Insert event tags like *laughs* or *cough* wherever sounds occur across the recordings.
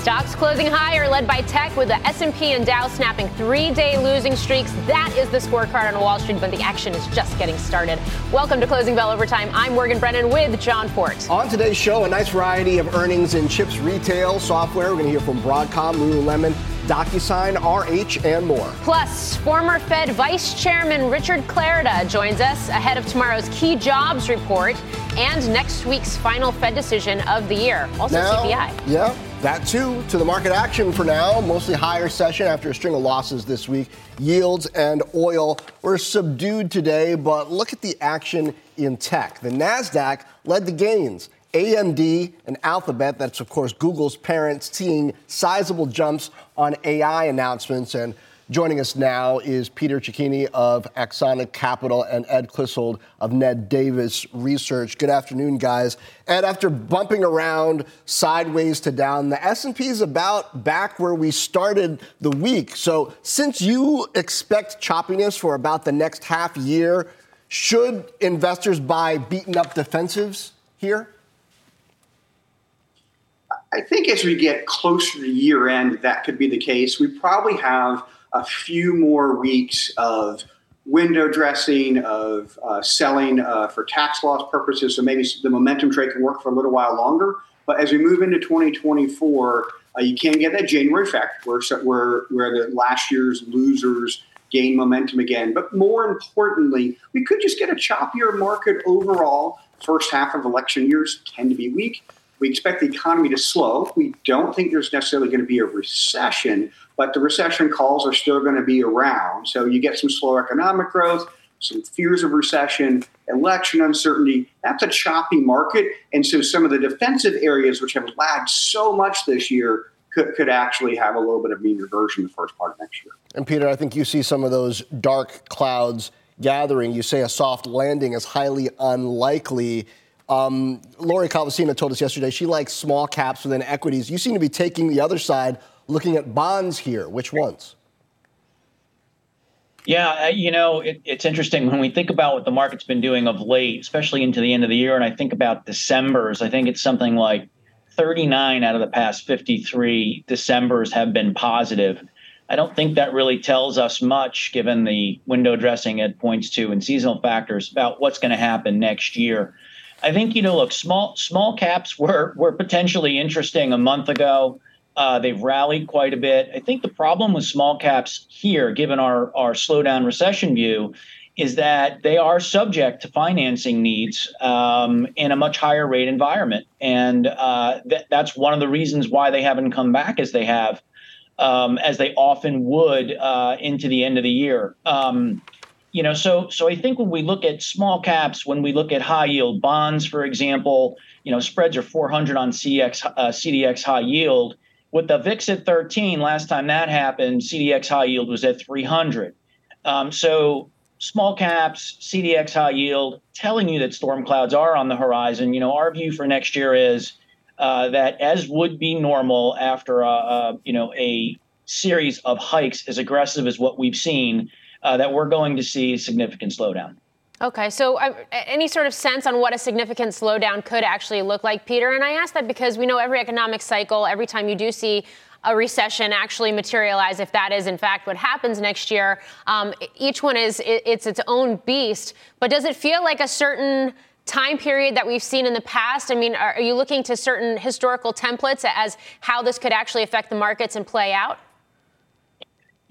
Stocks closing higher, led by tech, with the S&P and Dow snapping three-day losing streaks. That is the scorecard on Wall Street, but the action is just getting started. Welcome to Closing Bell Overtime. I'm Morgan Brennan with John Fortt. On today's show, a nice variety of earnings in chips, retail, software. We're going to hear from Broadcom, Lululemon, DocuSign, RH, and more. Plus, former Fed Vice Chairman Richard Clarida joins us ahead of tomorrow's key jobs report and next week's final Fed decision of the year. Also, now, CPI. Yeah, that too. To the market action for now. Mostly higher session after a string of losses this week. Yields and oil were subdued today, but look at the action in tech. The NASDAQ led the gains. AMD and Alphabet, that's of course Google's parent, seeing sizable jumps on AI announcements. And Joining us now is Peter Cecchini of Axonic Capital and Ed Clissold of Ned Davis Research. Good afternoon, guys. Ed, after bumping around sideways to down, the S&P is about back where we started the week. So, since you expect choppiness for about the next half year, should investors buy beaten up defensives here? I think as we get closer to year end, that could be the case. We probably have a few more weeks of window dressing, of uh, selling uh, for tax loss purposes. So maybe the momentum trade can work for a little while longer. But as we move into 2024, uh, you can get that January effect where, where, where the last year's losers gain momentum again. But more importantly, we could just get a choppier market overall. First half of election years tend to be weak. We expect the economy to slow. We don't think there's necessarily going to be a recession, but the recession calls are still going to be around. So you get some slow economic growth, some fears of recession, election uncertainty. That's a choppy market. And so some of the defensive areas, which have lagged so much this year, could, could actually have a little bit of mean reversion the first part of next year. And Peter, I think you see some of those dark clouds gathering. You say a soft landing is highly unlikely. Um, Lori Calvasina told us yesterday she likes small caps within equities. You seem to be taking the other side, looking at bonds here. Which ones? Yeah, uh, you know, it, it's interesting when we think about what the market's been doing of late, especially into the end of the year, and I think about December's. I think it's something like 39 out of the past 53 December's have been positive. I don't think that really tells us much, given the window dressing it points to and seasonal factors about what's going to happen next year. I think you know, look, small small caps were were potentially interesting a month ago. Uh, they've rallied quite a bit. I think the problem with small caps here, given our our slowdown recession view, is that they are subject to financing needs um, in a much higher rate environment, and uh, th- that's one of the reasons why they haven't come back as they have, um, as they often would uh, into the end of the year. Um, you know, so so I think when we look at small caps, when we look at high yield bonds, for example, you know, spreads are 400 on CX, uh, CDX high yield. With the VIX at 13, last time that happened, CDX high yield was at 300. Um, so small caps, CDX high yield, telling you that storm clouds are on the horizon. You know, our view for next year is uh, that as would be normal after a, a you know a series of hikes as aggressive as what we've seen uh, that we're going to see significant slowdown. Okay, so uh, any sort of sense on what a significant slowdown could actually look like, Peter? And I ask that because we know every economic cycle, every time you do see a recession actually materialize, if that is in fact what happens next year, um, each one is it's its own beast. But does it feel like a certain time period that we've seen in the past? I mean, are, are you looking to certain historical templates as how this could actually affect the markets and play out?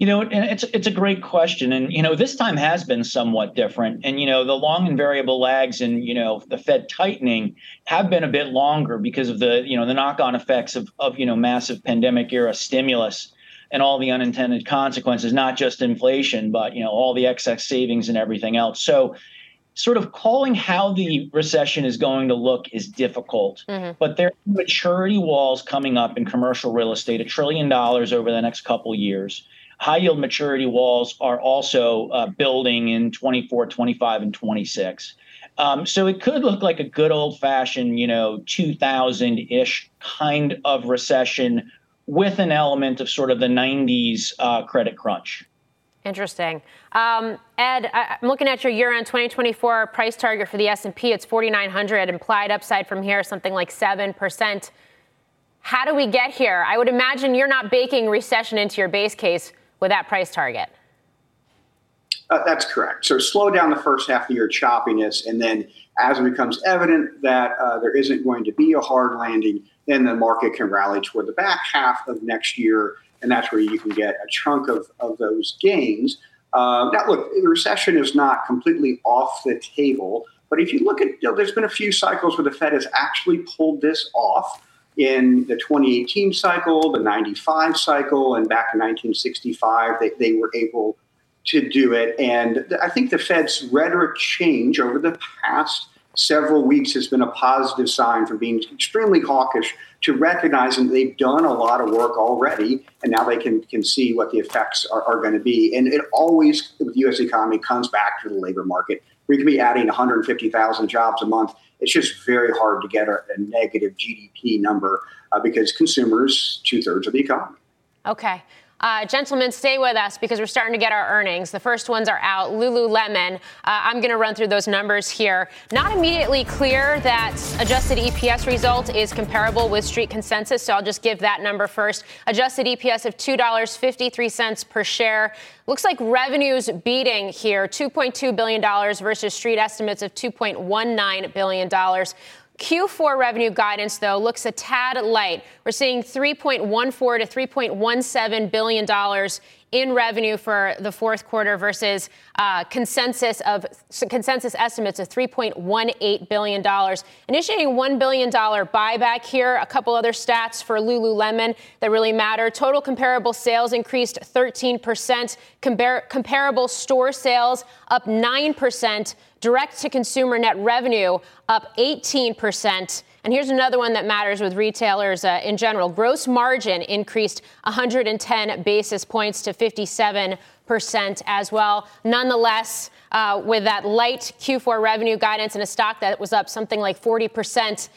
You know, and it's it's a great question, and you know, this time has been somewhat different. And you know, the long and variable lags, and you know, the Fed tightening have been a bit longer because of the you know the knock-on effects of of you know massive pandemic era stimulus and all the unintended consequences, not just inflation, but you know all the excess savings and everything else. So, sort of calling how the recession is going to look is difficult, mm-hmm. but there are maturity walls coming up in commercial real estate, a trillion dollars over the next couple years. High yield maturity walls are also uh, building in 24, 25, and 26. Um, so it could look like a good old fashioned, you know, 2000 ish kind of recession with an element of sort of the 90s uh, credit crunch. Interesting. Um, Ed, I'm looking at your year-end 2024 price target for the S&P. It's 4,900. Implied upside from here, something like seven percent. How do we get here? I would imagine you're not baking recession into your base case with that price target. Uh, that's correct. So slow down the first half of the year choppiness, and then as it becomes evident that uh, there isn't going to be a hard landing, then the market can rally toward the back half of next year and that's where you can get a chunk of, of those gains. Uh, now, look, the recession is not completely off the table, but if you look at, you know, there's been a few cycles where the Fed has actually pulled this off. In the 2018 cycle, the 95 cycle, and back in 1965, they, they were able to do it. And I think the Fed's rhetoric change over the past several weeks has been a positive sign from being extremely hawkish to recognizing that they've done a lot of work already and now they can, can see what the effects are, are going to be. And it always, with the U.S. economy, comes back to the labor market. We could be adding 150,000 jobs a month. It's just very hard to get a, a negative GDP number uh, because consumers, two thirds of the economy. Okay. Uh, gentlemen, stay with us because we're starting to get our earnings. The first ones are out. Lululemon. Uh, I'm going to run through those numbers here. Not immediately clear that adjusted EPS result is comparable with street consensus, so I'll just give that number first. Adjusted EPS of $2.53 per share. Looks like revenues beating here, $2.2 billion versus street estimates of $2.19 billion. Q4 revenue guidance, though, looks a tad light. We're seeing 3.14 to 3.17 billion dollars in revenue for the fourth quarter versus uh, consensus of consensus estimates of 3.18 billion dollars. Initiating one billion dollar buyback here. A couple other stats for Lululemon that really matter. Total comparable sales increased 13 percent. Compar- comparable store sales up nine percent. Direct to consumer net revenue up 18%. And here's another one that matters with retailers uh, in general. Gross margin increased 110 basis points to 57% as well. Nonetheless, uh, with that light Q4 revenue guidance and a stock that was up something like 40%.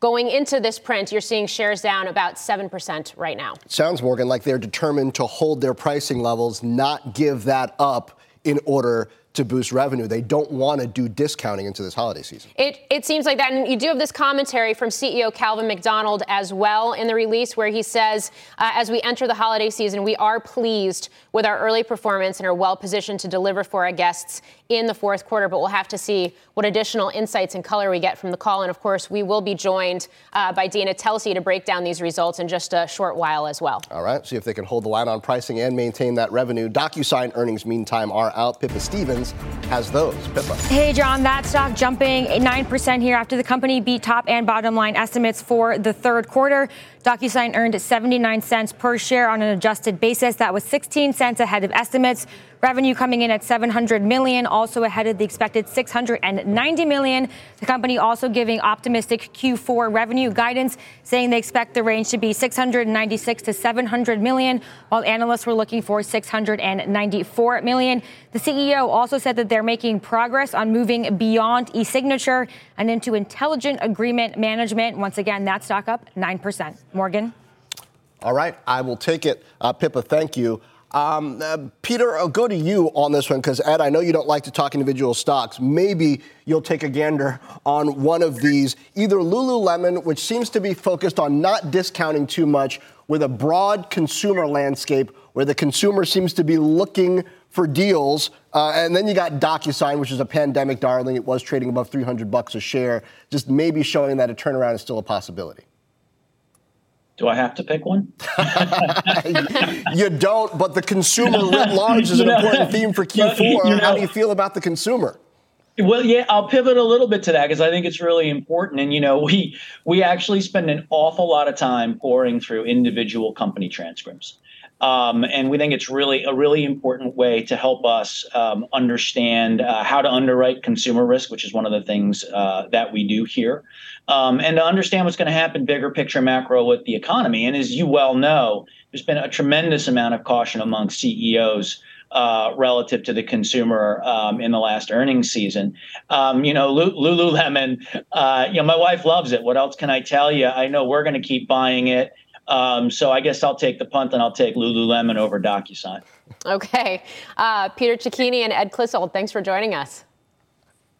Going into this print, you're seeing shares down about 7% right now. Sounds, Morgan, like they're determined to hold their pricing levels, not give that up in order to boost revenue. They don't want to do discounting into this holiday season. It, it seems like that. And you do have this commentary from CEO Calvin McDonald as well in the release where he says, uh, as we enter the holiday season, we are pleased with our early performance and are well positioned to deliver for our guests in the fourth quarter. But we'll have to see what additional insights and color we get from the call. And of course, we will be joined uh, by Dana Telsey to break down these results in just a short while as well. All right. See if they can hold the line on pricing and maintain that revenue. DocuSign earnings, meantime, are out. Pippa Stevens has those. Pippa. Hey, John. That stock jumping 9% here after the company beat top and bottom line estimates for the third quarter. DocuSign earned 79 cents per share on an adjusted basis. That was 16 cents ahead of estimates. Revenue coming in at 700 million, also ahead of the expected 690 million. The company also giving optimistic Q4 revenue guidance, saying they expect the range to be 696 to 700 million, while analysts were looking for 694 million. The CEO also said that they're making progress on moving beyond e-signature and into intelligent agreement management. Once again, that stock up 9%. Morgan? All right, I will take it. Uh, Pippa, thank you. Um, uh, Peter, I'll go to you on this one because, Ed, I know you don't like to talk individual stocks. Maybe you'll take a gander on one of these, either Lululemon, which seems to be focused on not discounting too much with a broad consumer landscape where the consumer seems to be looking for deals. Uh, and then you got DocuSign, which is a pandemic darling. It was trading above 300 bucks a share, just maybe showing that a turnaround is still a possibility. Do I have to pick one? *laughs* you don't, but the consumer *laughs* writ large is an important theme for Q4. You know, How do you feel about the consumer? Well, yeah, I'll pivot a little bit to that because I think it's really important. And you know, we we actually spend an awful lot of time pouring through individual company transcripts. Um, and we think it's really a really important way to help us um, understand uh, how to underwrite consumer risk, which is one of the things uh, that we do here, um, and to understand what's going to happen bigger picture macro with the economy. And as you well know, there's been a tremendous amount of caution among CEOs. Uh, relative to the consumer um, in the last earnings season. Um, you know, Lululemon, uh, you know, my wife loves it. What else can I tell you? I know we're going to keep buying it. Um, so I guess I'll take the punt and I'll take Lululemon over DocuSign. Okay. Uh, Peter Cecchini and Ed Clissold, thanks for joining us.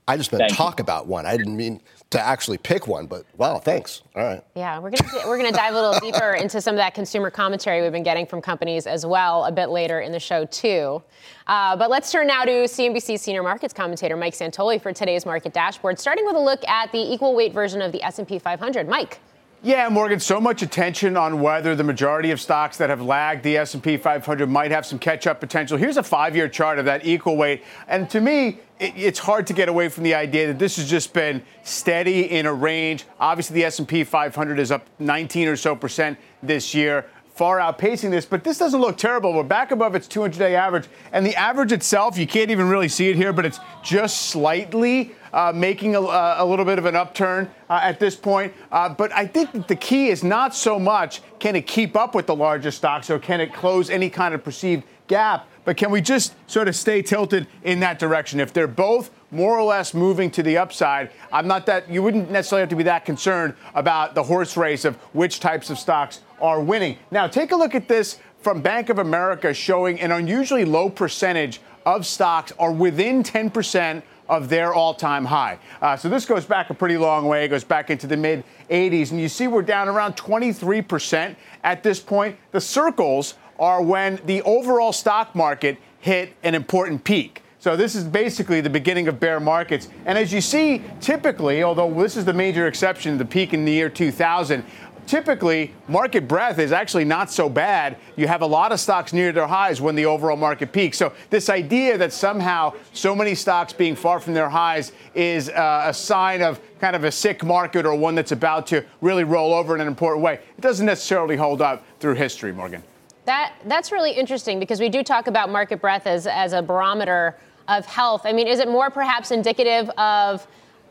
I just meant Thank talk you. about one. I didn't mean to actually pick one, but wow, thanks. All right. Yeah, we're gonna we're gonna dive a little *laughs* deeper into some of that consumer commentary we've been getting from companies as well a bit later in the show too. Uh, but let's turn now to CNBC senior markets commentator Mike Santoli for today's market dashboard, starting with a look at the equal weight version of the S&P 500. Mike. Yeah, Morgan, so much attention on whether the majority of stocks that have lagged the S&P 500 might have some catch-up potential. Here's a 5-year chart of that equal weight. And to me, it, it's hard to get away from the idea that this has just been steady in a range. Obviously, the S&P 500 is up 19 or so percent this year far outpacing this, but this doesn't look terrible. We're back above its 200 day average. And the average itself, you can't even really see it here, but it's just slightly uh, making a, a, little bit of an upturn uh, at this point. Uh, but I think that the key is not so much can it keep up with the larger stocks or can it close any kind of perceived gap, but can we just sort of stay tilted in that direction? If they're both more or less moving to the upside, I'm not that, you wouldn't necessarily have to be that concerned about the horse race of which types of stocks are winning. Now, take a look at this from Bank of America showing an unusually low percentage of stocks are within 10% of their all time high. Uh, so this goes back a pretty long way. It goes back into the mid 80s. And you see we're down around 23% at this point. The circles are when the overall stock market hit an important peak. So this is basically the beginning of bear markets. And as you see, typically, although this is the major exception, the peak in the year 2000, typically market breadth is actually not so bad. You have a lot of stocks near their highs when the overall market peaks. So this idea that somehow so many stocks being far from their highs is uh, a sign of kind of a sick market or one that's about to really roll over in an important way, it doesn't necessarily hold up through history, Morgan. That that's really interesting because we do talk about market breadth as as a barometer of health. I mean, is it more perhaps indicative of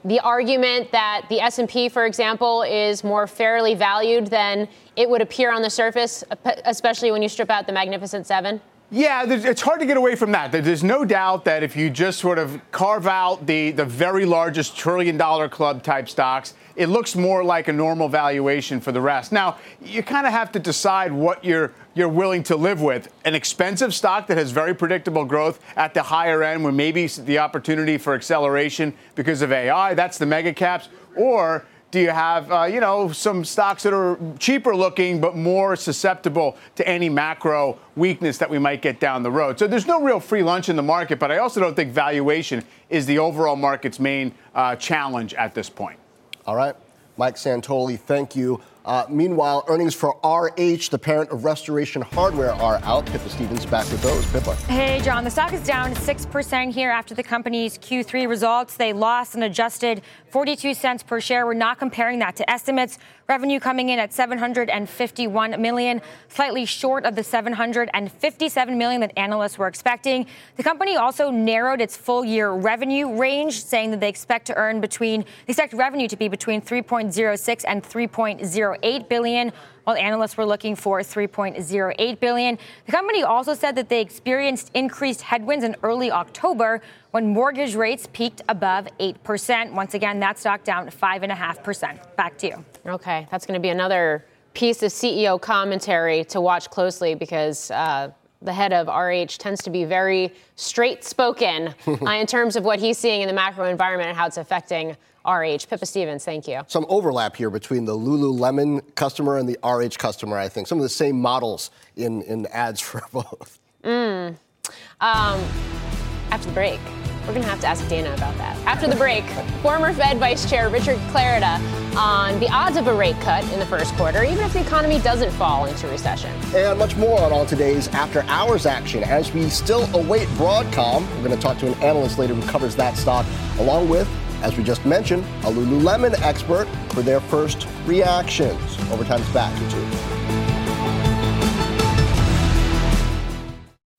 the argument that the S&P, for example, is more fairly valued than it would appear on the surface, especially when you strip out the Magnificent Seven? Yeah, it's hard to get away from that. There's no doubt that if you just sort of carve out the, the very largest trillion dollar club type stocks, it looks more like a normal valuation for the rest. Now, you kind of have to decide what you're you're willing to live with. An expensive stock that has very predictable growth at the higher end, where maybe the opportunity for acceleration because of AI, that's the mega caps, or do you have, uh, you know, some stocks that are cheaper looking but more susceptible to any macro weakness that we might get down the road? So there's no real free lunch in the market, but I also don't think valuation is the overall market's main uh, challenge at this point. All right. Mike Santoli, thank you. Uh, meanwhile, earnings for RH, the parent of Restoration Hardware, are out. Pippa Stevens back with those. Pippa. Hey, John. The stock is down 6% here after the company's Q3 results. They lost an adjusted 42 cents per share. We're not comparing that to estimates. Revenue coming in at 751 million, slightly short of the 757 million that analysts were expecting. The company also narrowed its full year revenue range, saying that they expect to earn between, they expect revenue to be between 3.06 and 3.08 billion while analysts were looking for 3.08 billion. The company also said that they experienced increased headwinds in early October when mortgage rates peaked above 8%. Once again, that stock down 5.5%. Back to you. Okay, that's going to be another piece of CEO commentary to watch closely because uh, the head of RH tends to be very straight spoken *laughs* uh, in terms of what he's seeing in the macro environment and how it's affecting RH. Pippa Stevens, thank you. Some overlap here between the Lululemon customer and the RH customer, I think. Some of the same models in, in ads for *laughs* both. Mm. Um, after the break, we're going to have to ask Dana about that. After the break, former Fed Vice Chair Richard Clarida on the odds of a rate cut in the first quarter, even if the economy doesn't fall into recession. And much more on all today's after hours action as we still await Broadcom. We're going to talk to an analyst later who covers that stock, along with as we just mentioned, a Lululemon expert for their first reactions. Overtime's back, YouTube.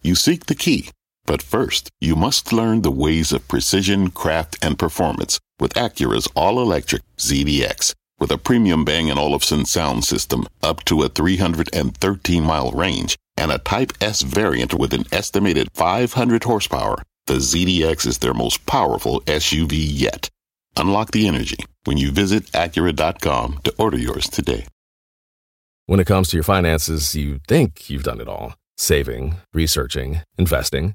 You seek the key, but first, you must learn the ways of precision, craft, and performance with Acura's all-electric ZDX. With a premium Bang & Olufsen sound system up to a 313-mile range and a Type S variant with an estimated 500 horsepower, the ZDX is their most powerful SUV yet. Unlock the energy when you visit Acura.com to order yours today. When it comes to your finances, you think you've done it all saving, researching, investing.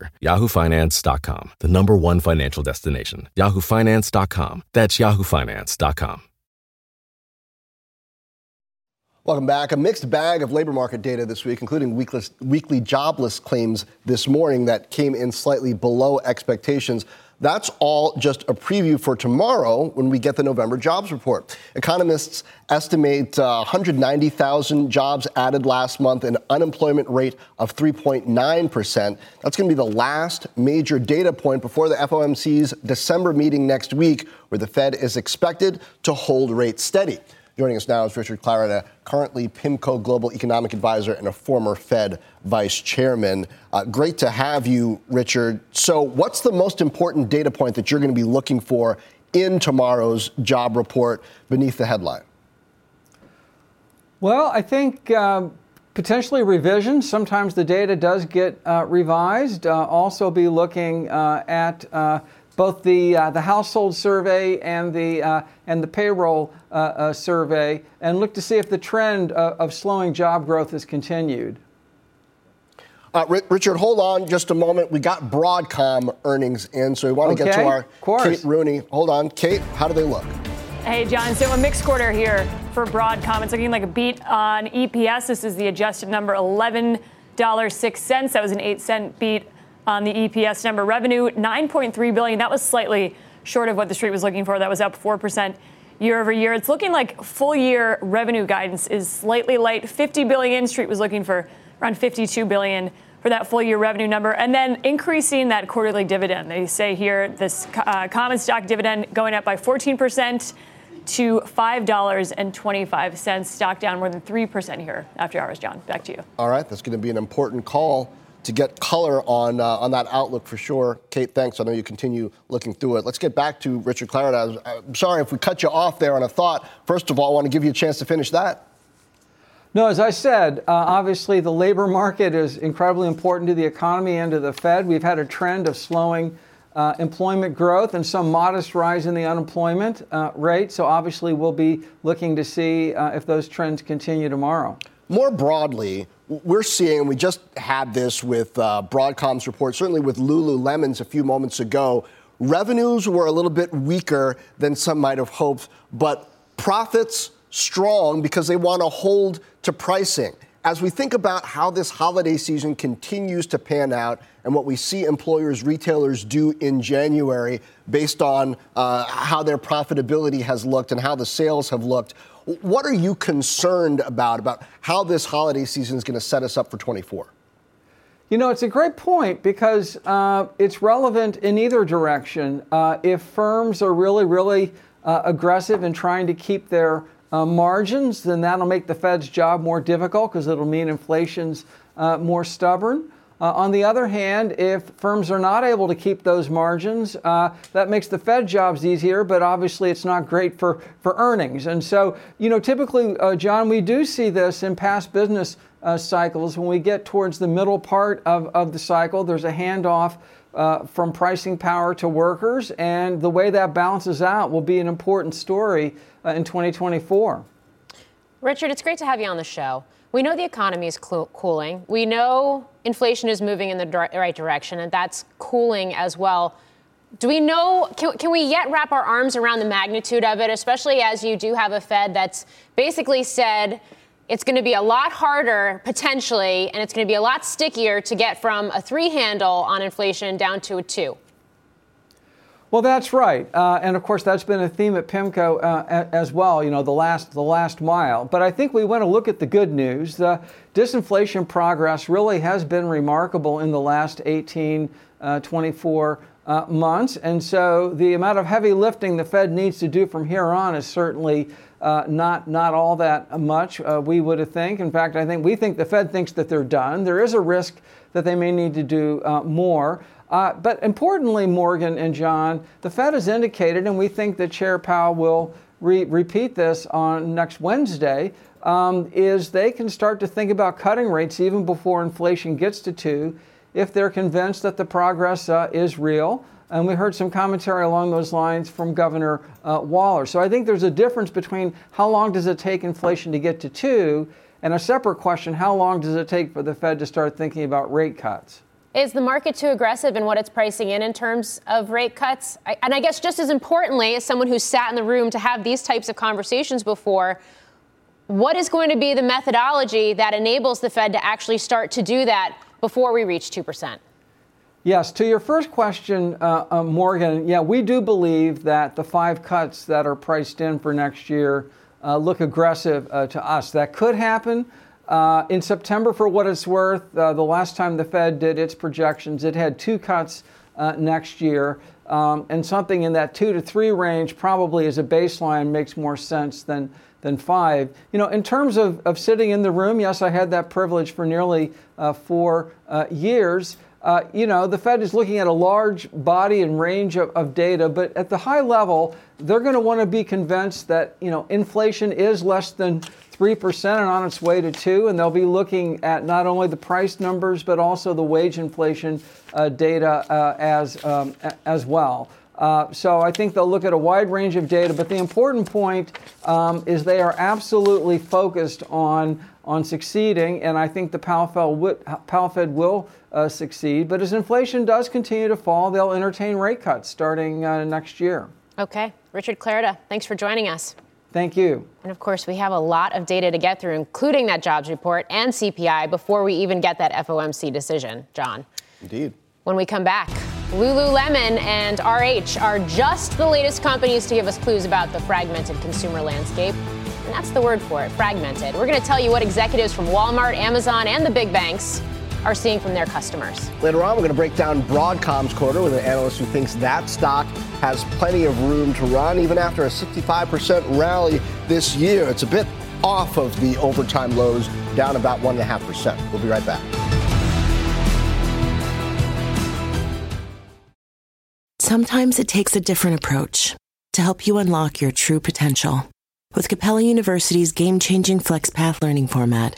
yahoofinance.com, the number one financial destination. yahoofinance.com. That's yahoofinance.com. Welcome back. A mixed bag of labor market data this week, including weekly jobless claims this morning that came in slightly below expectations. That's all just a preview for tomorrow when we get the November jobs report. Economists estimate uh, 190,000 jobs added last month, an unemployment rate of 3.9%. That's going to be the last major data point before the FOMC's December meeting next week, where the Fed is expected to hold rates steady. Joining us now is Richard Clarida, currently PIMCO Global Economic Advisor and a former Fed Vice Chairman. Uh, great to have you, Richard. So, what's the most important data point that you're going to be looking for in tomorrow's job report beneath the headline? Well, I think uh, potentially revisions. Sometimes the data does get uh, revised. Uh, also, be looking uh, at uh, both the uh, the household survey and the uh, and the payroll uh, uh survey, and look to see if the trend of, of slowing job growth has continued. Uh, Richard, hold on just a moment. We got Broadcom earnings in, so we want to okay. get to our Kate Rooney. Hold on, Kate. How do they look? Hey, John. So a mixed quarter here for Broadcom. It's looking like a beat on EPS. This is the adjusted number, eleven dollars six cents. That was an eight cent beat on the EPS number. Revenue 9.3 billion. That was slightly short of what the street was looking for. That was up 4% year over year. It's looking like full year revenue guidance is slightly light. 50 billion. Street was looking for around 52 billion for that full year revenue number, and then increasing that quarterly dividend. They say here this uh, common stock dividend going up by 14 percent to $5.25. Stock down more than 3% here after hours, John. Back to you. All right, that's going to be an important call to get color on uh, on that outlook for sure. Kate, thanks. I know you continue looking through it. Let's get back to Richard Clarida. I'm sorry if we cut you off there on a thought. First of all, I want to give you a chance to finish that. No, as I said, uh, obviously the labor market is incredibly important to the economy and to the Fed. We've had a trend of slowing uh, employment growth and some modest rise in the unemployment uh, rate. So obviously we'll be looking to see uh, if those trends continue tomorrow. More broadly, we're seeing, and we just had this with uh, Broadcom's report, certainly with Lululemon's a few moments ago, revenues were a little bit weaker than some might have hoped, but profits strong because they want to hold to pricing. As we think about how this holiday season continues to pan out and what we see employers, retailers do in January based on uh, how their profitability has looked and how the sales have looked, what are you concerned about, about how this holiday season is going to set us up for 24? You know, it's a great point because uh, it's relevant in either direction. Uh, if firms are really, really uh, aggressive in trying to keep their uh, margins, then that'll make the Fed's job more difficult because it'll mean inflation's uh, more stubborn. Uh, on the other hand, if firms are not able to keep those margins, uh, that makes the Fed jobs easier, but obviously it's not great for, for earnings. And so, you know, typically, uh, John, we do see this in past business uh, cycles. When we get towards the middle part of, of the cycle, there's a handoff uh, from pricing power to workers, and the way that balances out will be an important story uh, in 2024. Richard, it's great to have you on the show. We know the economy is cooling. We know inflation is moving in the right direction, and that's cooling as well. Do we know, can, can we yet wrap our arms around the magnitude of it, especially as you do have a Fed that's basically said it's going to be a lot harder potentially, and it's going to be a lot stickier to get from a three handle on inflation down to a two? Well, that's right, uh, and of course that's been a theme at PIMCO uh, as well. You know, the last the last mile. But I think we want to look at the good news. The disinflation progress really has been remarkable in the last 18, uh, 24 uh, months. And so the amount of heavy lifting the Fed needs to do from here on is certainly uh, not, not all that much, uh, we would think. In fact, I think we think the Fed thinks that they're done. There is a risk that they may need to do uh, more. Uh, but importantly, Morgan and John, the Fed has indicated, and we think that Chair Powell will re- repeat this on next Wednesday, um, is they can start to think about cutting rates even before inflation gets to two if they're convinced that the progress uh, is real. And we heard some commentary along those lines from Governor uh, Waller. So I think there's a difference between how long does it take inflation to get to two, and a separate question how long does it take for the Fed to start thinking about rate cuts? Is the market too aggressive in what it's pricing in in terms of rate cuts? I, and I guess just as importantly, as someone who's sat in the room to have these types of conversations before, what is going to be the methodology that enables the Fed to actually start to do that before we reach 2%? Yes, to your first question, uh, uh, Morgan, yeah, we do believe that the five cuts that are priced in for next year uh, look aggressive uh, to us. That could happen. Uh, in September, for what it's worth, uh, the last time the Fed did its projections, it had two cuts next year. Um, and something in that two to three range probably as a baseline makes more sense than than five. You know, in terms of, of sitting in the room, yes, I had that privilege for nearly uh, four uh, years. Uh, you know, the Fed is looking at a large body and range of, of data, but at the high level, they're going to want to be convinced that, you know, inflation is less than 3% and on its way to 2 and they'll be looking at not only the price numbers but also the wage inflation uh, data uh, as um, as well. Uh, so I think they'll look at a wide range of data, but the important point um, is they are absolutely focused on on succeeding, and I think the Powell Fed will uh, succeed. But as inflation does continue to fall, they'll entertain rate cuts starting uh, next year. Okay, Richard Clarida, thanks for joining us. Thank you. And of course, we have a lot of data to get through, including that jobs report and CPI, before we even get that FOMC decision, John. Indeed. When we come back. Lululemon and RH are just the latest companies to give us clues about the fragmented consumer landscape. And that's the word for it fragmented. We're going to tell you what executives from Walmart, Amazon, and the big banks are seeing from their customers. Later on, we're going to break down Broadcom's quarter with an analyst who thinks that stock has plenty of room to run even after a 65% rally this year. It's a bit off of the overtime lows, down about 1.5%. We'll be right back. Sometimes it takes a different approach to help you unlock your true potential. With Capella University's game changing FlexPath learning format,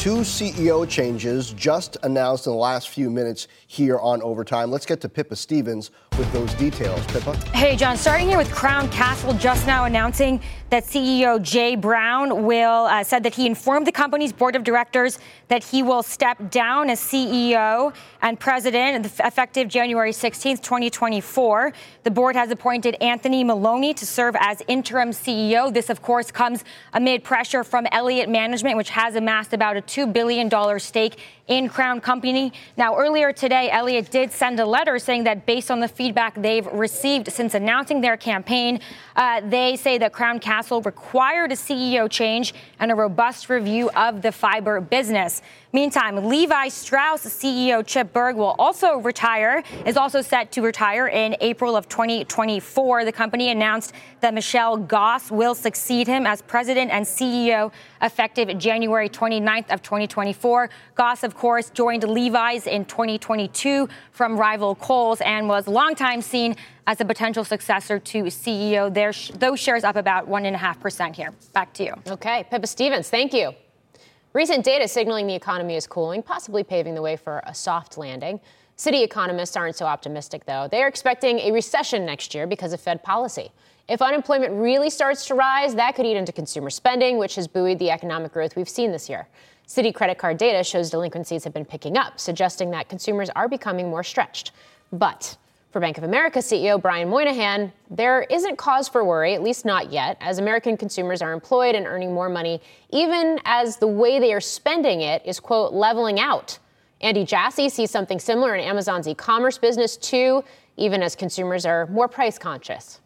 Two CEO changes just announced in the last few minutes here on Overtime. Let's get to Pippa Stevens with those details. Pippa? Hey, John, starting here with Crown Castle just now announcing that CEO Jay Brown will uh, said that he informed the company's board of directors that he will step down as CEO and president effective January 16th, 2024. The board has appointed Anthony Maloney to serve as interim CEO. This, of course, comes amid pressure from Elliott Management, which has amassed about a $2 billion stake in Crown Company. Now, earlier today, Elliott did send a letter saying that based on the feedback they've received since announcing their campaign, uh, they say that Crown Castle required a CEO change and a robust review of the fiber business. Meantime, Levi Strauss CEO Chip Berg will also retire, is also set to retire in April of 2024. The company announced that Michelle Gass will succeed him as president and CEO effective January 29th of 2024. Gass, of course, joined Levi's in 2022 from rival Kohl's and was longtime seen as a potential successor to CEO. There, those shares up about 1.5% here. Back to you. Okay, Pippa Stevens, thank you. Recent data signaling the economy is cooling, possibly paving the way for a soft landing. Citi economists aren't so optimistic, though. They are expecting a recession next year because of Fed policy. If unemployment really starts to rise, that could eat into consumer spending, which has buoyed the economic growth we've seen this year. Citi credit card data shows delinquencies have been picking up, suggesting that consumers are becoming more stretched. But for Bank of America CEO Brian Moynihan, there isn't cause for worry, at least not yet, as American consumers are employed and earning more money, even as the way they are spending it is, quote, leveling out. Andy Jassy sees something similar in Amazon's e commerce business, too, even as consumers are more price conscious.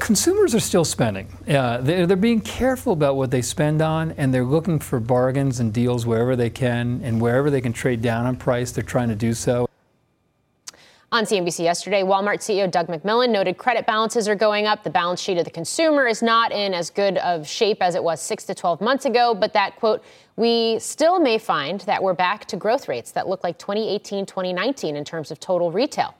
Consumers are still spending. Uh, they're, they're, being careful about what they spend on, and they're looking for bargains and deals wherever they can, and wherever they can trade down on price, they're trying to do so. On CNBC yesterday, Walmart CEO Doug McMillon noted credit balances are going up. The balance sheet of the consumer is not in as good of shape as it was six to 12 months ago, but that, quote, we still may find that we're back to growth rates that look like 2018, 2019 in terms of total retail.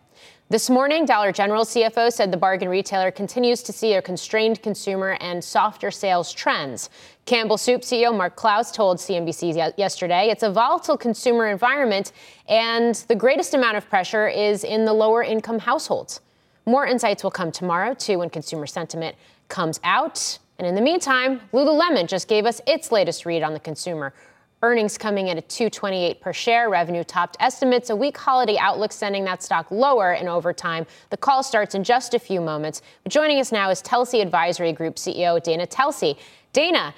This morning, Dollar General CFO said the bargain retailer continues to see a constrained consumer and softer sales trends. Campbell Soup CEO Mark Clouse told CNBC yesterday it's a volatile consumer environment and the greatest amount of pressure is in the lower income households. More insights will come tomorrow, too, when consumer sentiment comes out. And in the meantime, Lululemon just gave us its latest read on the consumer. Earnings coming in at 228 per share. Revenue topped estimates. A weak holiday outlook sending that stock lower in overtime. The call starts in just a few moments. But joining us now is Telsey Advisory Group CEO Dana Telsey. Dana,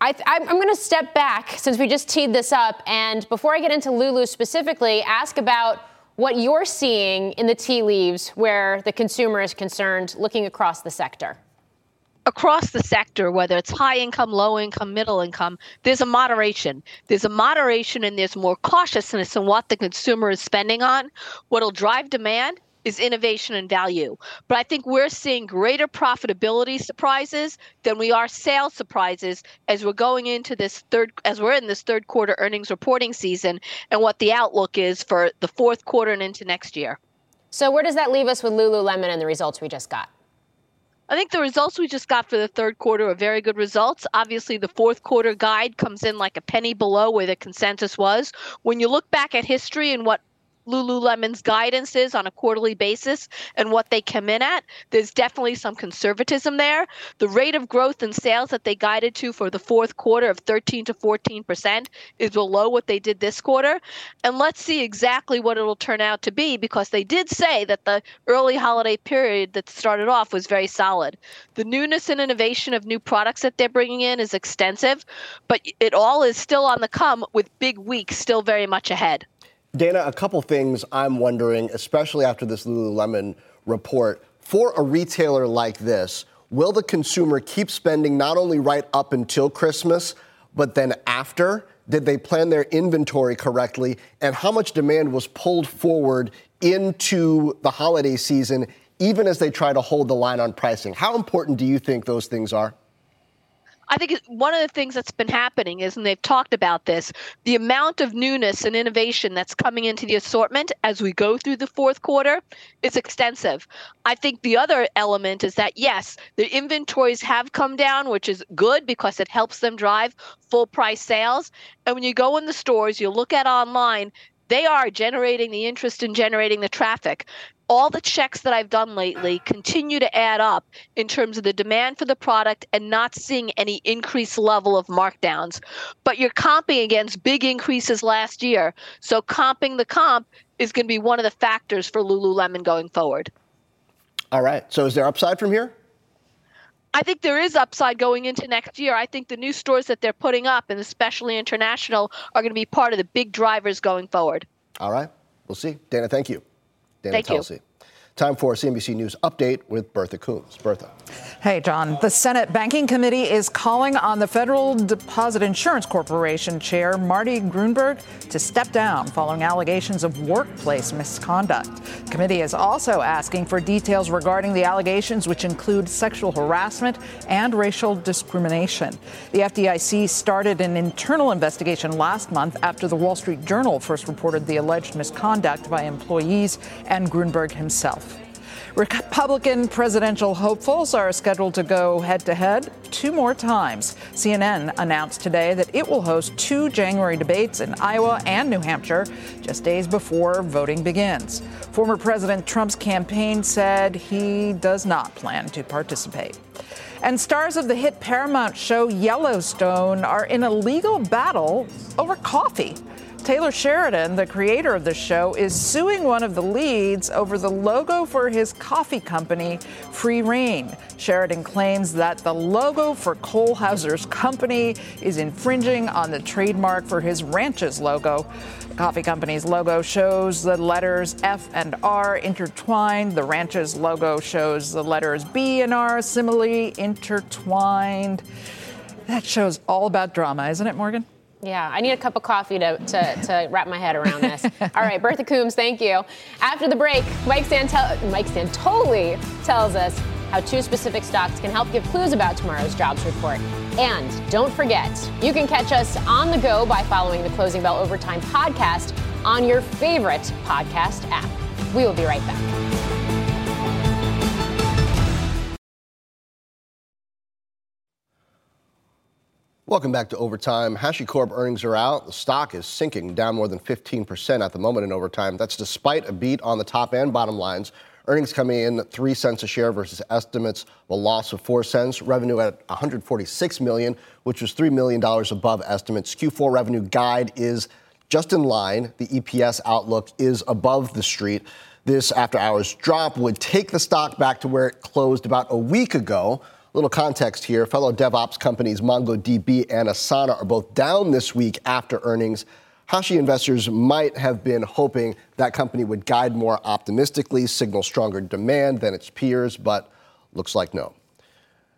I, am going to step back since we just teed this up. And before I get into Lulu specifically, ask about what you're seeing in the tea leaves where the consumer is concerned looking across the sector across the sector, whether it's high income, low income, middle income, there's a moderation. There's a moderation and there's more cautiousness in what the consumer is spending on. What'll drive demand is innovation and value. But I think we're seeing greater profitability surprises than we are sales surprises as we're going into this third as we're in this third quarter earnings reporting season and what the outlook is for the fourth quarter and into next year. So where does that leave us with Lululemon and the results we just got? I think the results we just got for the third quarter are very good results. Obviously, the fourth quarter guide comes in like a penny below where the consensus was. When you look back at history and what Lululemon's guidance is on a quarterly basis and what they come in at, there's definitely some conservatism there. The rate of growth in sales that they guided to for the fourth quarter of 13 to 14 percent is below what they did this quarter. And let's see exactly what it'll turn out to be because they did say that the early holiday period that started off was very solid. The newness and innovation of new products that they're bringing in is extensive, but it all is still on the come with big weeks still very much ahead. Dana, a couple things I'm wondering, especially after this Lululemon report. For a retailer like this, will the consumer keep spending not only right up until Christmas, but then after? Did they plan their inventory correctly? And how much demand was pulled forward into the holiday season, even as they try to hold the line on pricing? How important do you think those things are? I think one of the things that's been happening is, and they've talked about this, the amount of newness and innovation that's coming into the assortment as we go through the fourth quarter is extensive. I think the other element is that, yes, the inventories have come down, which is good because it helps them drive full price sales. And when you go in the stores, you look at online, they are generating the interest and generating the traffic all the checks that I've done lately continue to add up in terms of the demand for the product and not seeing any increased level of markdowns. But you're comping against big increases last year. So comping the comp is going to be one of the factors for Lululemon going forward. All right. So is there upside from here? I think there is upside going into next year. I think the new stores that they're putting up, and especially international, are going to be part of the big drivers going forward. All right. We'll see. Dana, thank you. Dana Thank Telsey. You. Time for a CNBC News update with Bertha Coombs. Bertha. Hey, John. The Senate Banking Committee is calling on the Federal Deposit Insurance Corporation chair, Marty Gruenberg, to step down following allegations of workplace misconduct. The committee is also asking for details regarding the allegations, which include sexual harassment and racial discrimination. The FDIC started an internal investigation last month after the Wall Street Journal first reported the alleged misconduct by employees and Gruenberg himself. Republican presidential hopefuls are scheduled to go head to head two more times. CNN announced today that it will host two January debates in Iowa and New Hampshire just days before voting begins. Former President Trump's campaign said he does not plan to participate. And stars of the hit Paramount show Yellowstone are in a legal battle over coffee. Taylor Sheridan, the creator of the show, is suing one of the leads over the logo for his coffee company, Free Rein. Sheridan claims that the logo for Cole Hauser's company is infringing on the trademark for his ranch's logo. The coffee company's logo shows the letters F and R intertwined. The ranch's logo shows the letters B and R similarly intertwined. That show's all about drama, isn't it, Morgan? Yeah, I need a cup of coffee to, to, to wrap my head around this. *laughs* All right, Bertha Coombs, thank you. After the break, Mike, Santel- Mike Santoli tells us how two specific stocks can help give clues about tomorrow's jobs report. And don't forget, you can catch us on the go by following the Closing Bell Overtime podcast on your favorite podcast app. We will be right back. Welcome back to Overtime. HashiCorp earnings are out. The stock is sinking down more than 15% at the moment in overtime. That's despite a beat on the top and bottom lines. Earnings coming in 3 cents a share versus estimates of a loss of 4 cents. Revenue at 146 million, which was 3 million dollars above estimates. Q4 revenue guide is just in line. The EPS outlook is above the street. This after hours drop would take the stock back to where it closed about a week ago little context here. Fellow DevOps companies MongoDB and Asana are both down this week after earnings. Hashi investors might have been hoping that company would guide more optimistically, signal stronger demand than its peers, but looks like no.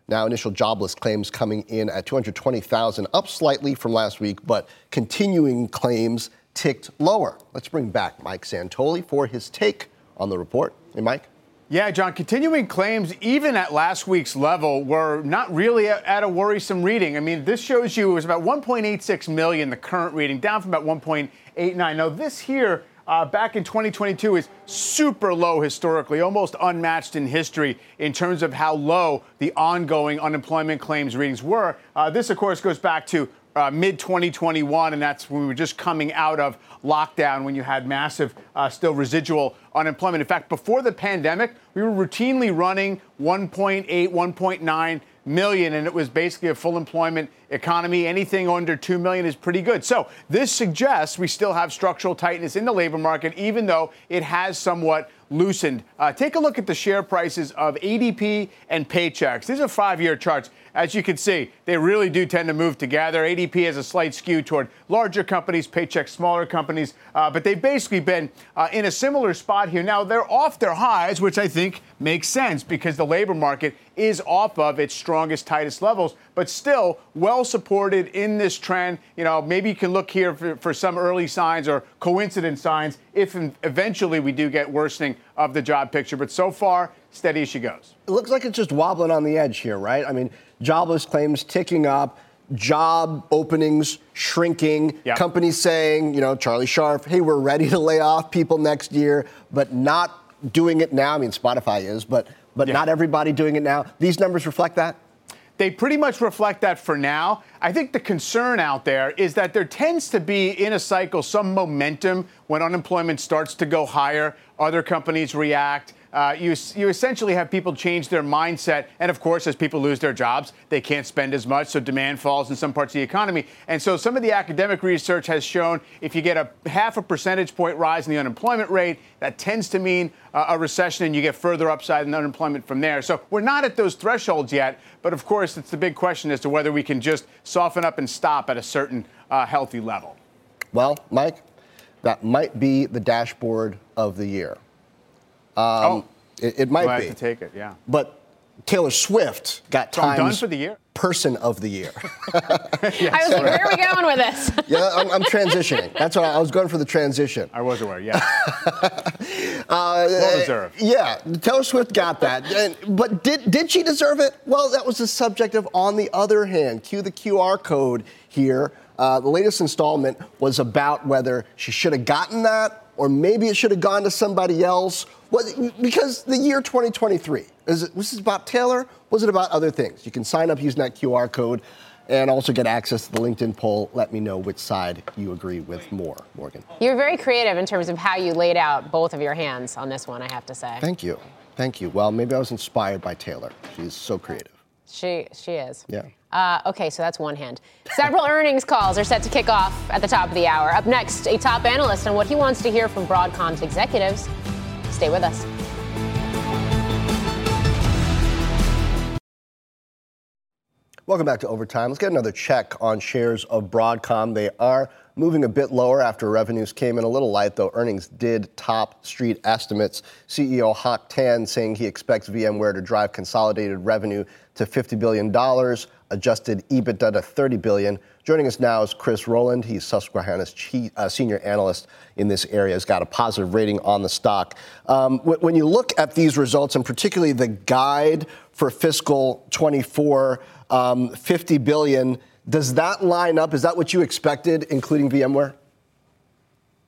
Now, initial jobless claims coming in at 220,000, up slightly from last week, but continuing claims ticked lower. Let's bring back Mike Santoli for his take on the report. Hey, Mike. Yeah, John, continuing claims, even at last week's level, were not really at a worrisome reading. I mean, this shows you it was about 1.86 million, the current reading, down from about 1.89. Now, this here, uh, back in 2022, is super low historically, almost unmatched in history in terms of how low the ongoing unemployment claims readings were. Uh, this, of course, goes back to uh, mid 2021, and that's when we were just coming out of lockdown when you had massive, uh, still residual unemployment. In fact, before the pandemic, we were routinely running 1.8, 1.9 million, and it was basically a full employment economy. Anything under 2 million is pretty good. So this suggests we still have structural tightness in the labor market, even though it has somewhat loosened. Uh, take a look at the share prices of ADP and Paychex. These are five year charts. As you can see, they really do tend to move together. ADP has a slight skew toward larger companies, Paychex smaller companies, uh, but they've basically been uh, in a similar spot here. Now, they're off their highs, which I think makes sense because the labor market is off of its strongest, tightest levels, but still well supported in this trend. You know, maybe you can look here for, for some early signs or coincident signs if eventually we do get worsening of the job picture. But so far, steady as she goes. It looks like it's just wobbling on the edge here, right? I mean, jobless claims ticking up, job openings shrinking, yep. companies saying, you know, Charlie Scharf, hey, we're ready to lay off people next year, but not doing it now. I mean, Spotify is, but but not everybody doing it now. These numbers reflect that. They pretty much reflect that for now. I think the concern out there is that there tends to be in a cycle some momentum when unemployment starts to go higher. Other companies react uh, you, you essentially have people change their mindset. And of course, as people lose their jobs, they can't spend as much, so demand falls in some parts of the economy. And so some of the academic research has shown if you get a half a percentage point rise in the unemployment rate, that tends to mean uh, a recession and you get further upside in unemployment from there. So we're not at those thresholds yet. But of course, it's the big question as to whether we can just soften up and stop at a certain uh, healthy level. Well, Mike, that might be the dashboard of the year. Um, oh, it, it might be. to take it, yeah. But Taylor Swift got So I'm Times done for the year? Person of the Year. *laughs* *laughs* I was like, where are we going with this? *laughs* yeah, I'm, I'm transitioning. That's what I, I was going for the transition. I was aware, yeah. Uh, Well deserved. Yeah, Taylor Swift got that. And, but did, did she deserve it? Well, that was the subject of On the Other Hand. Cue the QR code here. Uh, the latest installment was about whether she should have gotten that or maybe it should have gone to somebody else. Was, because the year 2023, is it, was this about Taylor? Was it about other things? You can sign up using that QR code and also get access to the LinkedIn poll. Let me know which side you agree with more, Morgan. You're very creative in terms of how you laid out both of your hands on this one, I have to say. Thank you. Thank you. Well, maybe I was inspired by Taylor. She's so creative. She she is. Yeah. Uh, okay, so that's one hand. Several *laughs* earnings calls are set to kick off at the top of the hour. Up next, a top analyst on what he wants to hear from Broadcom's executives. Stay with us. Welcome back to Overtime. Let's get another check on shares of Broadcom. They are moving a bit lower after revenues came in a little light, though earnings did top street estimates. CEO Hock Tan saying he expects VMware to drive consolidated revenue to $50 billion, adjusted EBITDA to 30 billion. Joining us now is Chris Rolland. He's Susquehanna's chief, uh, senior analyst in this area. Has got a positive rating on the stock. Um, w- when you look at these results, and particularly the guide for fiscal 24, um, 50 billion. Does that line up? Is that what you expected, including VMware?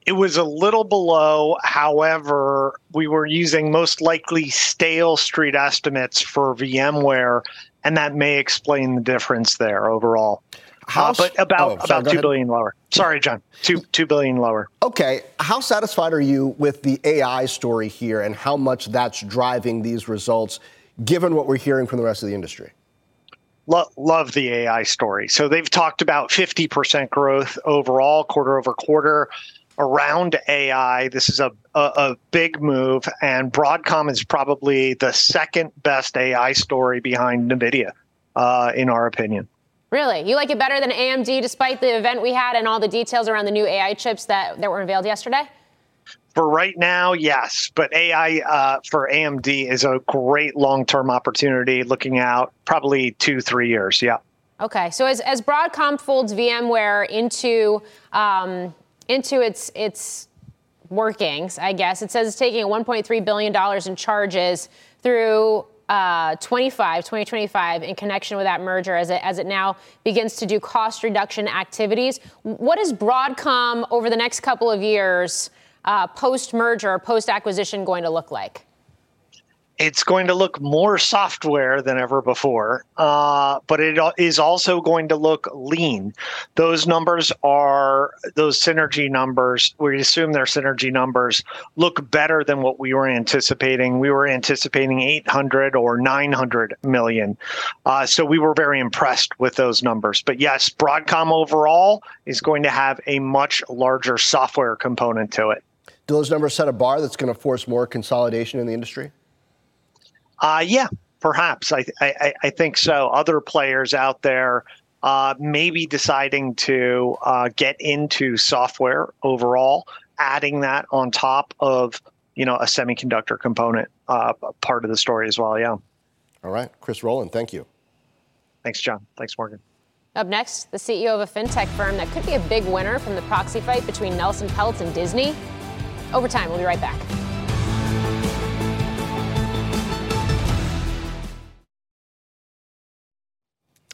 It was a little below. However, we were using most likely stale street estimates for VMware, and that may explain the difference there overall. How Uh, but about oh, sorry, about two billion lower. Sorry, John. Two two billion lower. Okay. How satisfied are you with the AI story here and how much that's driving these results, given what we're hearing from the rest of the industry? Lo- love the AI story. So they've talked about 50% growth overall, quarter over quarter, around AI. This is a, a, a big move, and Broadcom is probably the second best AI story behind NVIDIA, uh, in our opinion. Really? You like it better than AMD despite the event we had and all the details around the new AI chips that, that were unveiled yesterday? For right now, yes, but AI uh, for AMD is a great long term opportunity looking out probably two, three years. Yeah. Okay, so as, as Broadcom folds VMware into um, into its its workings, I guess it says it's taking 1.3 billion dollars in charges through uh, 25, 2025 in connection with that merger as it as it now begins to do cost reduction activities. What is Broadcom over the next couple of years uh, post merger, post acquisition going to look like? It's going to look more software than ever before, uh, but it is also going to look lean. Those numbers are those synergy numbers. We assume their synergy numbers look better than what we were anticipating. We were anticipating 800 or 900 million. Uh, so we were very impressed with those numbers. But yes, Broadcom overall is going to have a much larger software component to it. Do those numbers set a bar that's going to force more consolidation in the industry? Uh, yeah, perhaps. I, I, I think so. Other players out there uh, maybe deciding to uh, get into software overall, adding that on top of you know a semiconductor component uh, part of the story as well. Yeah. All right, Chris Rolland, thank you. Thanks, John. Thanks, Morgan. Up next, the CEO of a fintech firm that could be a big winner from the proxy fight between Nelson Peltz and Disney. Overtime, we'll be right back.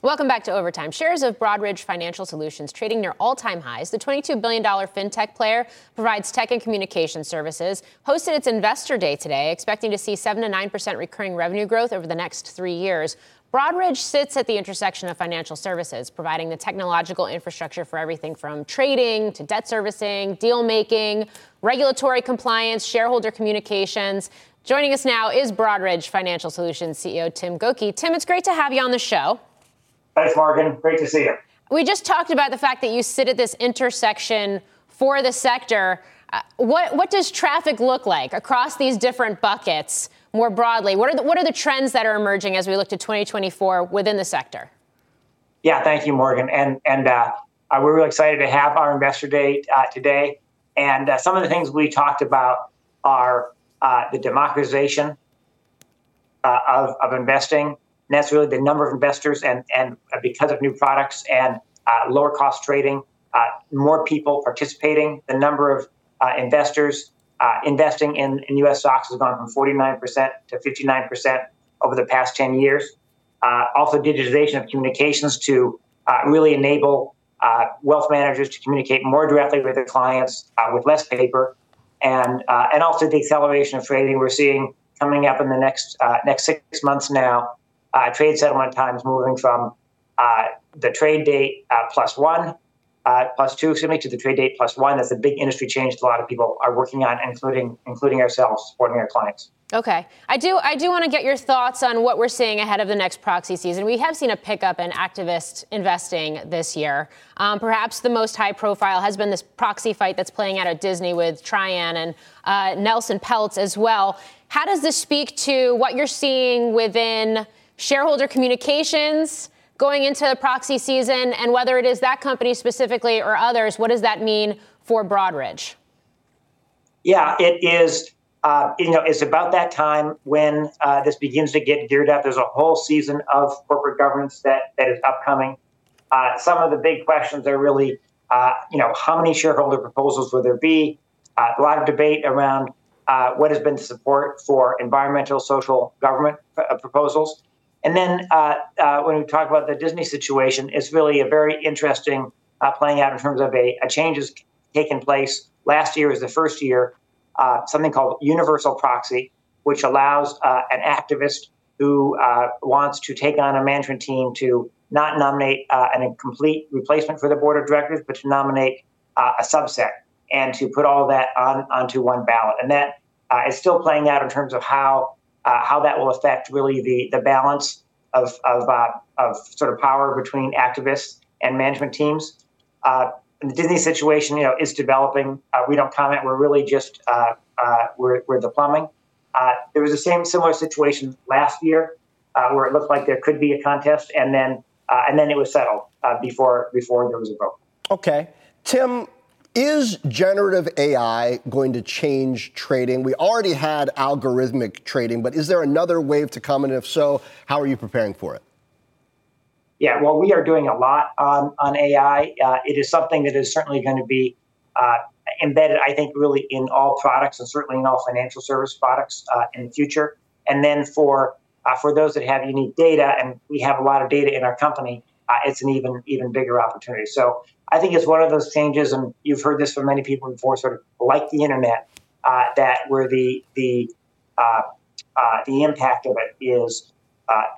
Welcome back to Overtime. Shares of Broadridge Financial Solutions trading near all time highs. The $22 billion fintech player provides tech and communication services, hosted its investor day today, expecting to see 7 to 9% recurring revenue growth over the next three years. Broadridge sits at the intersection of financial services, providing the technological infrastructure for everything from trading to debt servicing, deal making, regulatory compliance, shareholder communications. Joining us now is Broadridge Financial Solutions CEO Tim Gokey. Tim, it's great to have you on the show. Thanks, Morgan. Great to see you. We just talked about the fact that you sit at this intersection for the sector. Uh, what, what does traffic look like across these different buckets more broadly? What are, the, what are the trends that are emerging as we look to 2024 within the sector? Yeah, thank you, Morgan. And and uh, uh, we're really excited to have our investor day uh, today. And uh, some of the things we talked about are uh, the democratization uh, of, of investing. And that's really the number of investors, and, and because of new products and uh, lower cost trading, uh, more people participating. The number of uh, investors uh, investing in, in U.S. stocks has gone from 49% to 59% over the past 10 years. also, digitization of communications to really enable wealth managers to communicate more directly with their clients with less paper and uh, and also the acceleration of trading we're seeing coming up in the next uh, next six months now. Uh, trade settlement times moving from uh, the trade date uh, plus one, uh, plus two, excuse me, to the trade date plus one. That's a big industry change that a lot of people are working on, including including ourselves, supporting our clients. Okay, I do. I do want to get your thoughts on what we're seeing ahead of the next proxy season. We have seen a pickup in activist investing this year. Um, perhaps the most high profile has been this proxy fight that's playing out at Disney with Trian and uh, Nelson Peltz as well. How does this speak to what you're seeing within shareholder communications going into the proxy season, and whether it is that company specifically or others? What does that mean for Broadridge? Yeah, it is uh, you know, it's about that time when uh, this begins to get geared up. There's a whole season of corporate governance that, that is upcoming. Uh, some of the big questions are really, uh, you know, how many shareholder proposals will there be? Uh, a lot of debate around uh, what has been the support for environmental, social government proposals. And then when we talk about the Disney situation, it's really a very interesting playing out in terms of a, a change has taken place. Last year was the first year uh, something called universal proxy, which allows uh, an activist who uh, wants to take on a management team to not nominate uh, a complete replacement for the board of directors, but to nominate uh, a subset and to put all that on onto one ballot. And that uh, is still playing out in terms of how how that will affect really the the balance of of, of sort of power between activists and management teams the Disney situation, you know, is developing. Uh, we don't comment. We're really just uh, uh, we're, we're the plumbing. Uh, there was the same similar situation last year uh, where it looked like there could be a contest, and then uh, and then it was settled before before there was a vote. Okay, Tim. Is generative AI going to change trading? We already had algorithmic trading, but is there another wave to come? And if so, how are you preparing for it? Yeah, well, we are doing a lot on, on AI. Uh, it is something that is certainly going to be uh, embedded, I think, really in all products and certainly in all financial service products uh, in the future. And then for uh, for those that have unique data, and we have a lot of data in our company, uh, it's an even even bigger opportunity. So I think it's one of those changes, and you've heard this from many people before, sort of like the internet, uh, that where the the the impact of it is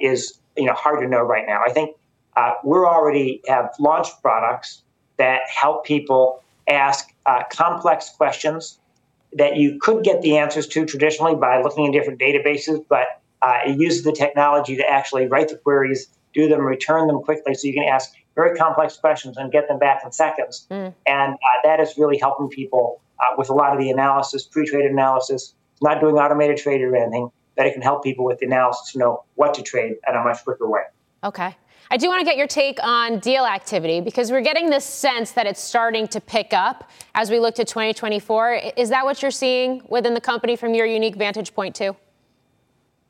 is you know hard to know right now. I think uh, we're already have launched products that help people ask uh, complex questions that you could get the answers to traditionally by looking in different databases, but uh, it uses the technology to actually write the queries, do them, return them quickly, so you can ask very complex questions and get them back in seconds. Mm. And uh, that is really helping people uh, with a lot of the analysis, pre-trade analysis, not doing automated trade or anything, that it can help people with the analysis to know what to trade in a much quicker way. Okay. I do want to get your take on deal activity because we're getting this sense that it's starting to pick up as we look to 2024. Is that what you're seeing within the company from your unique vantage point, too?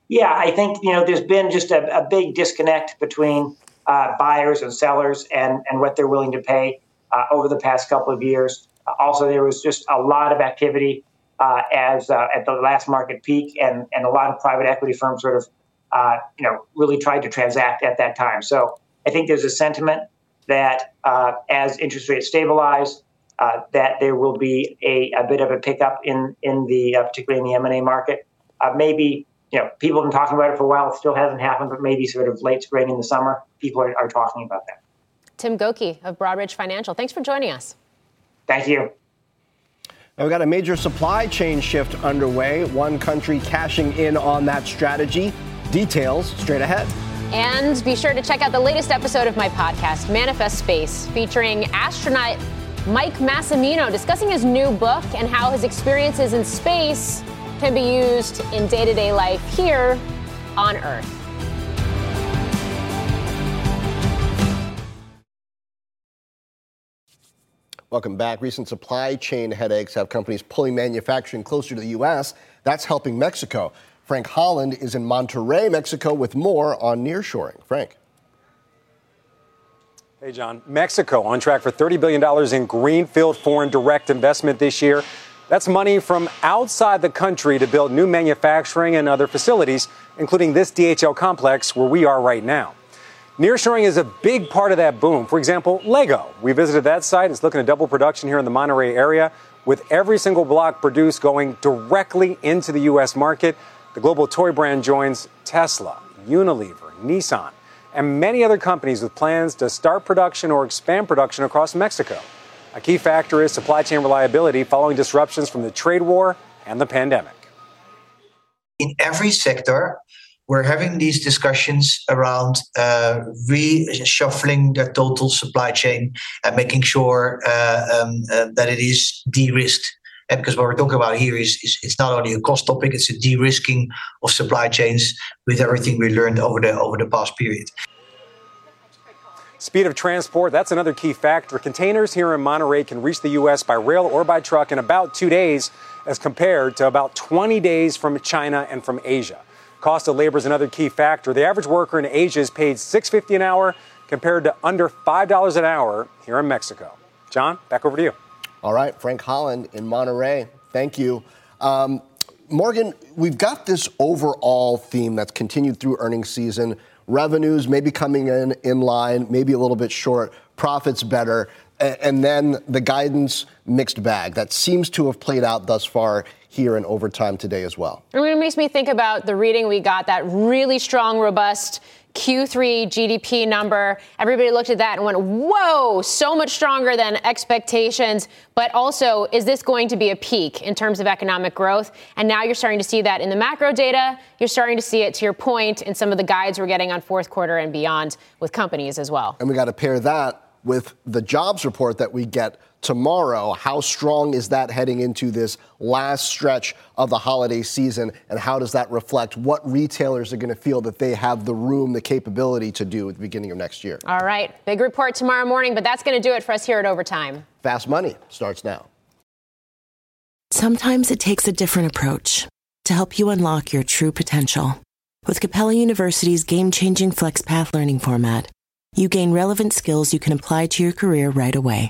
Yeah, I think you know there's been just a, a big disconnect between uh, buyers and sellers and and what they're willing to pay uh, over the past couple of years. Also, there was just a lot of activity uh, as uh, at the last market peak, and and a lot of private equity firms sort of uh, you know, really tried to transact at that time. So I think there's a sentiment that as interest rates stabilize, that there will be a, a, bit of a pickup in in the particularly in the M and A market. Maybe you know people have been talking about it for a while. It still hasn't happened, but maybe sort of late spring in the summer, people are, are talking about that. Tim Gokey of Broadridge Financial, thanks for joining us. Thank you. Now we've got a major supply chain shift underway. One country cashing in on that strategy. Details straight ahead. And be sure to check out the latest episode of my podcast, Manifest Space, featuring astronaut Mike Massimino discussing his new book and how his experiences in space can be used in day to day life here on Earth. Welcome back. Recent supply chain headaches have companies pulling manufacturing closer to the U.S. That's helping Mexico. Frank Holland is in Monterrey, Mexico, with more on nearshoring. Frank. Hey, John. Mexico on track for $30 billion in greenfield foreign direct investment this year. That's money from outside the country to build new manufacturing and other facilities, including this DHL complex where we are right now. Nearshoring is a big part of that boom. For example, Lego. We visited that site. It's looking to double production here in the Monterrey area, with every single block produced going directly into the U.S. market. The global toy brand joins Tesla, Unilever, Nissan, and many other companies with plans to start production or expand production across Mexico. A key factor is supply chain reliability following disruptions from the trade war and the pandemic. In every sector, we're having these discussions around uh, reshuffling the total supply chain and making sure uh, um, uh, that it is de-risked. And because what we're talking about here is, is it's not only a cost topic; it's a de-risking of supply chains with everything we learned over the over the past period. Speed of transport, that's another key factor. Containers here in Monterrey can reach the U.S. by rail or by truck in about two days, as compared to about 20 days from China and from Asia. Cost of labor is another key factor. The average worker in Asia is paid $6.50 an hour compared to under $5 an hour here in Mexico. John, back over to you. All right, Frank Holland in Monterrey. Thank you. Um, Morgan, we've got this overall theme that's continued through earnings season revenues maybe coming in in line, maybe a little bit short, profits better, and then the guidance mixed bag. That seems to have played out thus far here in overtime today as well. I mean, it makes me think about the reading we got, that really strong, robust Q3 GDP number. Everybody looked at that and went, whoa, so much stronger than expectations. But also, is this going to be a peak in terms of economic growth? And now you're starting to see that in the macro data. You're starting to see it, to your point, in some of the guides we're getting on fourth quarter and beyond with companies as well. And we got to pair that with the jobs report that we get tomorrow. How strong is that heading into this last stretch of the holiday season? And how does that reflect what retailers are going to feel that they have the room, the capability to do at the beginning of next year? All right. Big report tomorrow morning, but that's going to do it for us here at Overtime. Fast Money starts now. Sometimes it takes a different approach to help you unlock your true potential. With Capella University's game changing FlexPath learning format, you gain relevant skills you can apply to your career right away.